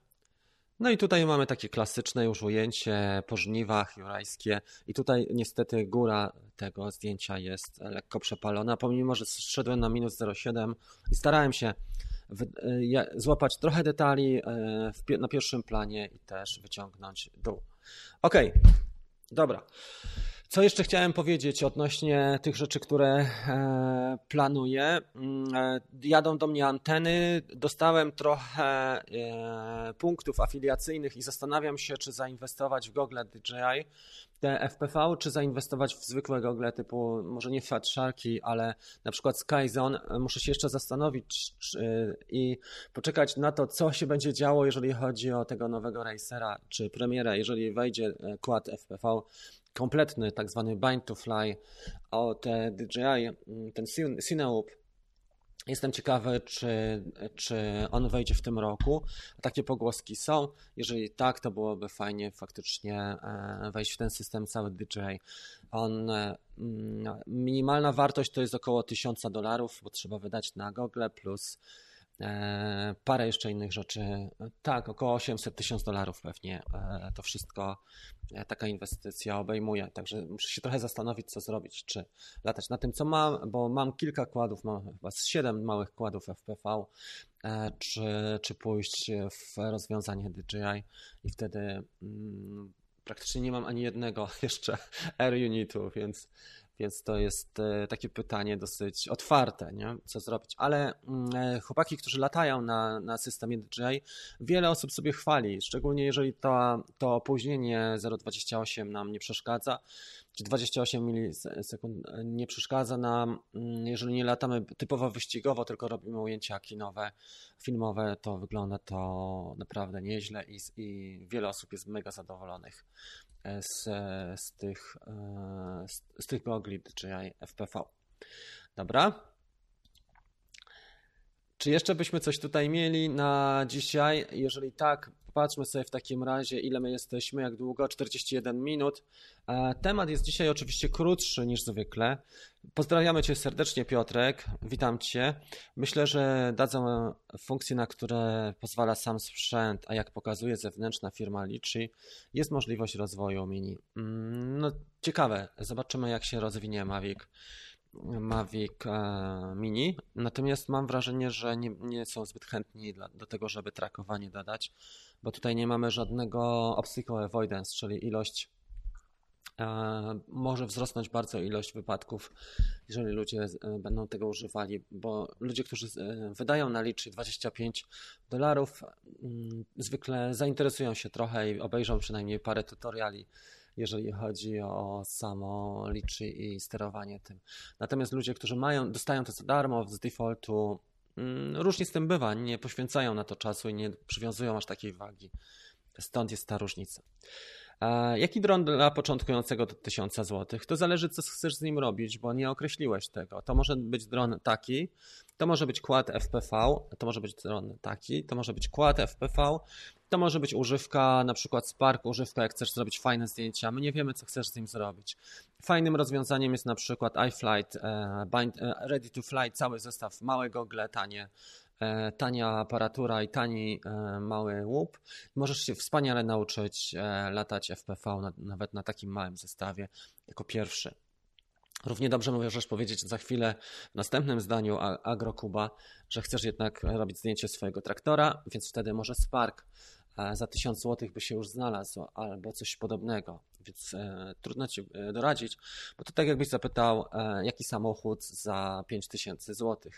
No i tutaj mamy takie klasyczne już ujęcie po żniwach jurajskie i tutaj niestety góra tego zdjęcia jest lekko przepalona, pomimo, że zszedłem na minus 0,7 i starałem się złapać trochę detali e, na pierwszym planie i też wyciągnąć dół. Ok, dobra. Co jeszcze chciałem powiedzieć odnośnie tych rzeczy, które e, planuję? Mm, e, jadą do mnie anteny, dostałem trochę e, punktów afiliacyjnych i zastanawiam się, czy zainwestować w Google DJI te FPV, czy zainwestować w zwykłe gogle typu, może nie Fat Sharky, ale na przykład Skyzone. Muszę się jeszcze zastanowić czy, i poczekać na to, co się będzie działo, jeżeli chodzi o tego nowego racera, czy premiera, jeżeli wejdzie kład FPV kompletny, tak zwany bind to fly od DJI, mm, ten Cineloop. Jestem ciekawy, czy, czy on wejdzie w tym roku. Takie pogłoski są. Jeżeli tak, to byłoby fajnie faktycznie e, wejść w ten system cały DJI. On, e, minimalna wartość to jest około 1000 dolarów, bo trzeba wydać na Google plus parę jeszcze innych rzeczy. Tak, około 800 tysięcy dolarów pewnie e, to wszystko e, taka inwestycja obejmuje. Także muszę się trochę zastanowić, co zrobić. Czy latać na tym, co mam, bo mam kilka kładów, mam chyba z 7 małych kładów FPV, czy, czy pójść w rozwiązanie DJI i wtedy mm, praktycznie nie mam ani jednego jeszcze R unitu, więc Więc to jest e, takie pytanie dosyć otwarte, nie? co zrobić. Ale mm, e, chłopaki, którzy latają na, na systemie DJI, wiele osób sobie chwali, szczególnie jeżeli to, to opóźnienie 0,28 nam nie przeszkadza, czy 28 milisekund nie przeszkadza nam, mm, jeżeli nie latamy typowo wyścigowo, tylko robimy ujęcia kinowe, filmowe, to wygląda to naprawdę nieźle i, i wiele osób jest mega zadowolonych e, z, z tych, e, z, z tych gogli DJI FPV. Dobra. Czy jeszcze byśmy coś tutaj mieli na dzisiaj? Jeżeli tak, Popatrzmy sobie w takim razie, ile my jesteśmy, jak długo, 41 minut. E, temat jest dzisiaj oczywiście krótszy niż zwykle. Pozdrawiamy Cię serdecznie, Piotrek. Witam Cię. Myślę, że dadzą funkcje, na które pozwala sam sprzęt, a jak pokazuje zewnętrzna firma Liczy, jest możliwość rozwoju mini. Mm, no, ciekawe. Zobaczymy, jak się rozwinie Mavic. Mavic e, Mini, natomiast mam wrażenie, że nie, nie są zbyt chętni dla, do tego, żeby trakowanie dodać, bo tutaj nie mamy żadnego obstacle avoidance, czyli ilość e, może wzrosnąć bardzo ilość wypadków, jeżeli ludzie e, będą tego używali, bo ludzie, którzy wydają na liczy 25 dolarów, mm, zwykle zainteresują się trochę i obejrzą przynajmniej parę tutoriali jeżeli chodzi o samo liczy i sterowanie tym. Natomiast ludzie, którzy mają, dostają to za darmo z defaultu, mm, różnie z tym bywa, nie poświęcają na to czasu i nie przywiązują aż takiej wagi. Stąd jest ta różnica. Jaki dron dla początkującego do 1000 zł? To zależy, co chcesz z nim robić, bo nie określiłeś tego. To może być dron taki, to może być quad FPV, to może być dron taki, to może być quad FPV, to może być używka, na przykład Spark, używka, jak chcesz zrobić fajne zdjęcia. My nie wiemy, co chcesz z nim zrobić. Fajnym rozwiązaniem jest na przykład iFlight, e, e, Ready to Fly, cały zestaw, małe gogle, tanie, tania aparatura i tani mały łup. Możesz się wspaniale nauczyć latać FPV nawet na takim małym zestawie jako pierwszy. Równie dobrze możesz powiedzieć za chwilę w następnym zdaniu Agrokuba, że chcesz jednak robić zdjęcie swojego traktora, więc wtedy może Spark za 1000 zł by się już znalazł albo coś podobnego, więc e, trudno ci e, doradzić, bo to tak jakbyś zapytał, e, jaki samochód za 5000 zł.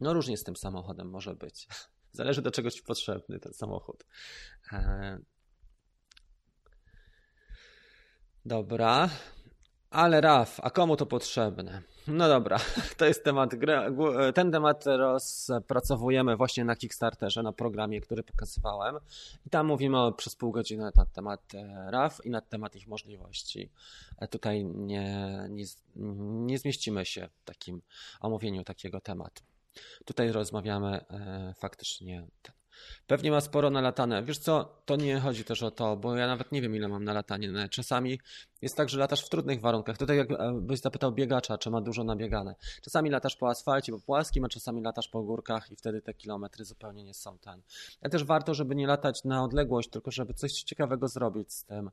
No różnie z tym samochodem może być. Zależy do czegoś potrzebny ten samochód. E... Dobra, ale Raf, a komu to potrzebne? No dobra, to jest temat. Ten temat rozpracowujemy właśnie na Kickstarterze, na programie, który pokazywałem. I tam mówimy przez pół godziny na temat e, RAF i na temat ich możliwości. E, tutaj nie, nie, nie zmieścimy się w takim omówieniu takiego tematu. Tutaj rozmawiamy e, faktycznie Pewnie ma sporo nalatane. Wiesz co, to nie chodzi też o to, bo ja nawet nie wiem, ile mam nalatanie. Czasami jest tak, że latasz w trudnych warunkach. Tutaj jakbyś zapytał biegacza, czy ma dużo nabiegane. Czasami latasz po asfalcie, po płaskim, a czasami latasz po górkach i wtedy te kilometry zupełnie nie są ten. Ale też warto, żeby nie latać na odległość, tylko żeby coś ciekawego zrobić z tym,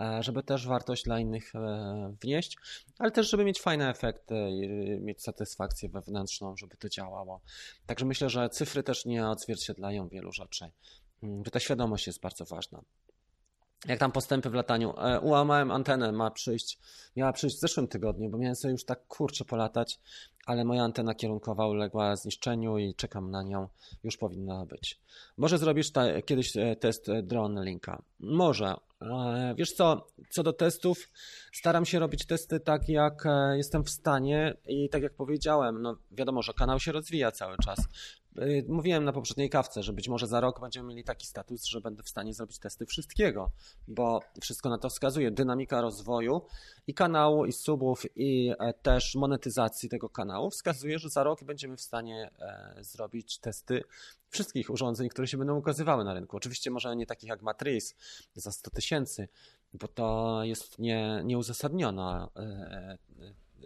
e, żeby też wartość dla innych e, wnieść, ale też, żeby mieć fajne efekty i mieć satysfakcję wewnętrzną, żeby to działało. Także myślę, że cyfry też nie odzwierciedlają wielu rzeczy. Mm, ta świadomość jest bardzo ważna jak tam postępy w lataniu. E, ułamałem antenę, ma przyjść, miała przyjść w zeszłym tygodniu, bo miałem sobie już tak kurczę polatać, ale moja antena kierunkowa uległa zniszczeniu i czekam na nią, już powinna być. Może zrobisz ta, kiedyś e, test e, drone linka? Może. Wiesz co, co do testów, staram się robić testy tak, jak jestem w stanie i tak jak powiedziałem, no wiadomo, że kanał się rozwija cały czas. Y, mówiłem na poprzedniej kawce, że być może za rok będziemy mieli taki status, że będę w stanie zrobić testy wszystkiego, bo wszystko na to wskazuje. Dynamika rozwoju i kanału, i subów, i e, też monetyzacji tego kanału wskazuje, że za rok będziemy w stanie e, zrobić testy wszystkich urządzeń, które się będą ukazywały na rynku. Oczywiście może nie takich jak Matrix za 100 tysięcy, bo to jest nie, nieuzasadniona e,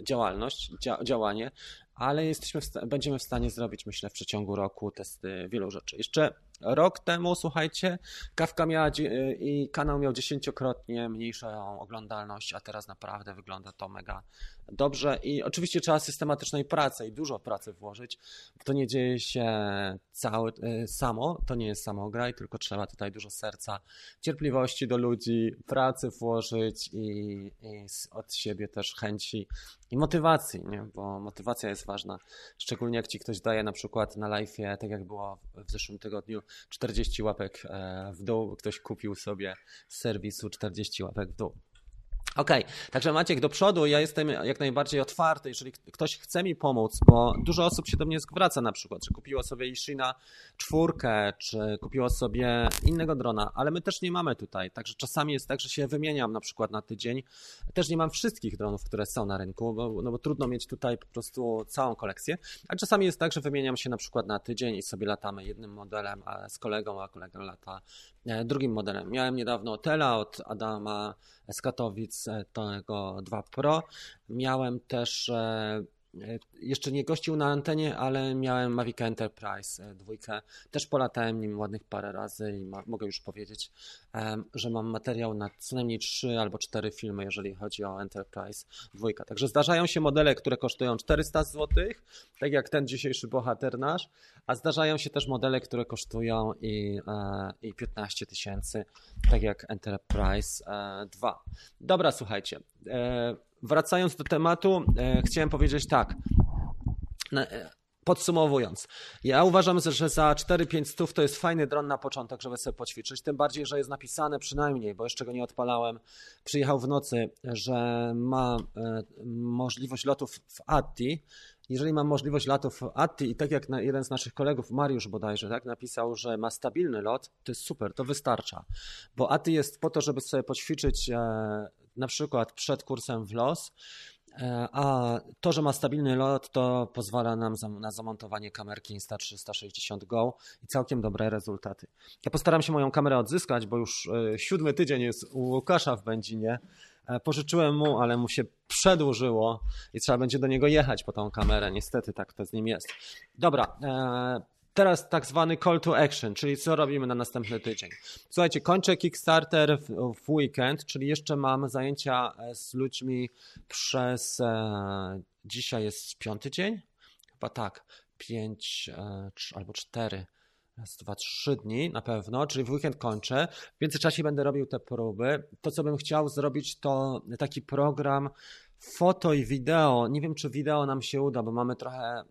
działalność, dzia, działanie, ale jesteśmy w będziemy w stanie zrobić, myślę, w przeciągu roku testy wielu rzeczy. Jeszcze rok temu, słuchajcie, Kawka miała i kanał miał dziesięciokrotnie mniejszą oglądalność, a teraz naprawdę wygląda to mega dobrze i oczywiście trzeba systematycznej pracy i dużo pracy włożyć. To nie dzieje się cały, y, samo, to nie jest samograj, tylko trzeba tutaj dużo serca, cierpliwości do ludzi, pracy włożyć i, i od siebie też chęci i motywacji, nie? bo motywacja jest ważna. Szczególnie jak ci ktoś daje na przykład na live, tak jak było w zeszłym tygodniu, 40 łapek e, w dół, ktoś kupił sobie z serwisu 40 łapek w dół. Okej, okay. także Maciek, do przodu ja jestem jak najbardziej otwarty, jeżeli ktoś chce mi pomóc, bo dużo osób się do mnie zwraca na przykład, czy kupiło sobie Ishina czwórkę, czy kupiło sobie innego drona, ale my też nie mamy tutaj, także czasami jest tak, że się wymieniam na przykład na tydzień. Też nie mam wszystkich dronów, które są na rynku, bo, no bo trudno mieć tutaj po prostu całą kolekcję, a czasami jest tak, że wymieniam się na przykład na tydzień i sobie latamy jednym modelem a z kolegą, a kolega lata e, drugim modelem. Miałem niedawno Tela od Adama z Katowic, tego 2 Pro. Miałem też e, jeszcze nie gościł na antenie, ale miałem Mavic Enterprise e, dwójkę. Też polatałem nim ładnych parę razy i ma, mogę już powiedzieć, że mam materiał na co najmniej trzy albo cztery filmy, jeżeli chodzi o Enterprise dwójka. Także zdarzają się modele, które kosztują 400 zł, tak jak ten dzisiejszy bohater nasz, a zdarzają się też modele, które kosztują i, e, i 15 tysięcy, tak jak Enterprise 2. Dobra, słuchajcie wracając do tematu, e, chciałem powiedzieć tak. E, podsumowując, ja uważam, że za 4-5 stów to jest fajny dron na początek, żeby sobie poćwiczyć. Tym bardziej, że jest napisane przynajmniej, bo jeszcze go nie odpalałem, przyjechał w nocy, że ma e, możliwość lotów w ATI. Jeżeli mam możliwość latów w ATI i tak jak jeden z naszych kolegów, Mariusz bodajże, tak, napisał, że ma stabilny lot, to jest super, to wystarcza. Bo ATI jest po to, żeby sobie poćwiczyć na przykład przed kursem w los, e, a to, że ma stabilny lot, to pozwala nam na zamontowanie kamerki Insta360 Go i całkiem dobre rezultaty. Ja postaram się moją kamerę odzyskać, bo już e, siódmy tydzień jest u Łukasza w Będzinie. E, pożyczyłem mu, ale mu się przedłużyło i trzeba będzie do niego jechać po tą kamerę. Niestety tak to z nim jest. Dobra, teraz tak zwany call to action, czyli co robimy na następny tydzień. Słuchajcie, kończę Kickstarter w, w weekend, czyli jeszcze mam zajęcia e, z ludźmi przez. E, dzisiaj jest piąty dzień? Chyba tak. Pięć e, albo cztery. Raz, dwa, trzy dni na pewno, czyli w weekend kończę. W międzyczasie będę robił te próby. To, co bym chciał zrobić, to taki program foto i wideo. Nie wiem, czy wideo nam się uda, bo mamy trochę mm,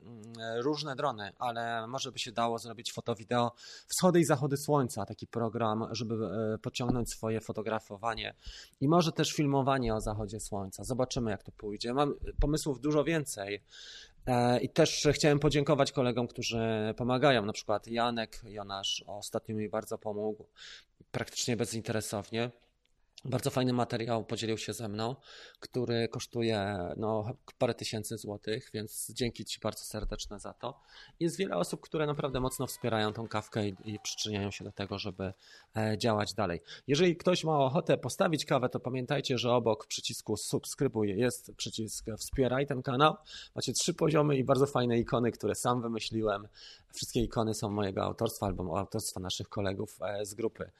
różne drony, ale może by się dało zrobić foto, wideo wschody i zachody słońca, taki program, żeby e, podciągnąć swoje fotografowanie i może też filmowanie o zachodzie słońca. Zobaczymy, jak to pójdzie. Mam pomysłów dużo więcej. E, I też chciałem podziękować kolegom, którzy pomagają, na przykład Janek Jonasz ostatnio mi bardzo pomógł, praktycznie bezinteresownie. Bardzo fajny materiał podzielił się ze mną, który kosztuje no, parę tysięcy złotych, więc dzięki Ci bardzo serdeczne za to. Jest wiele osób, które naprawdę mocno wspierają tą kawkę i, i przyczyniają się do tego, żeby e, działać dalej. Jeżeli ktoś ma ochotę postawić kawę, to pamiętajcie, że obok przycisku subskrybuj jest przycisk wspieraj ten kanał. Macie trzy poziomy i bardzo fajne ikony, które sam wymyśliłem. Wszystkie ikony są mojego autorstwa albo autorstwa naszych kolegów e, z grupy.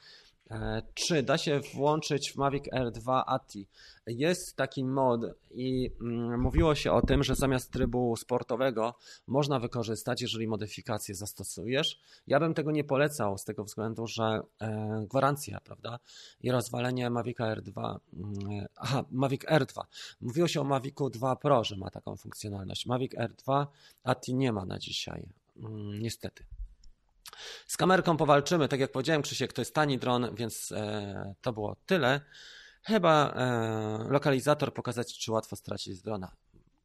E, czy da się włączyć w Mavic Air 2 ATI? Jest taki mod i mm, mówiło się o tym, że zamiast trybu sportowego można wykorzystać, jeżeli modyfikacje zastosujesz. Ja bym tego nie polecał z tego względu, że e, gwarancja, prawda? I rozwalenie Mavic Air 2. Mm, aha, Mavic Air 2. Mówiło się o Mavicu 2 Pro, że ma taką funkcjonalność. Mavic Air 2 ATI nie ma na dzisiaj. Mm, niestety. Z kamerką powalczymy, tak jak powiedziałem, Krzysiek, to jest tani dron, więc e, to było tyle. Chyba e, lokalizator pokazać, czy łatwo stracić z drona.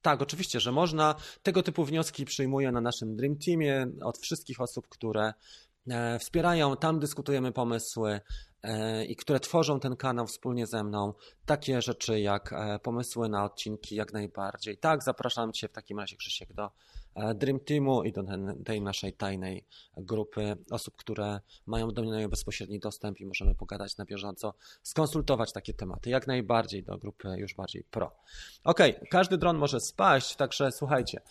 Tak, oczywiście, że można. Tego typu wnioski przyjmuję na naszym Dream Teamie od wszystkich osób, które e, wspierają. Tam dyskutujemy pomysły e, i które tworzą ten kanał wspólnie ze mną. Takie rzeczy jak e, pomysły na odcinki, jak najbardziej. Tak, zapraszam Cię w takim razie, Krzysiek, do Dream Teamu i do tej naszej tajnej grupy osób, które mają do mnie bezpośredni dostęp i możemy pogadać na bieżąco, skonsultować takie tematy, jak najbardziej do grupy już bardziej pro. Ok, każdy dron może spaść, także słuchajcie.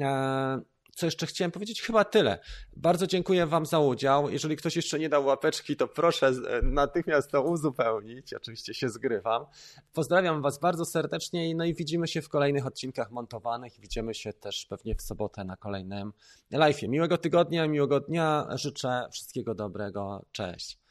E, co jeszcze chciałem powiedzieć? Chyba tyle. Bardzo dziękuję Wam za udział. Jeżeli ktoś jeszcze nie dał łapeczki, to proszę natychmiast to uzupełnić. Oczywiście się zgrywam. Pozdrawiam Was bardzo serdecznie no i widzimy się w kolejnych odcinkach montowanych. Widzimy się też pewnie w sobotę na kolejnym live. Miłego tygodnia, miłego dnia. Życzę wszystkiego dobrego. Cześć.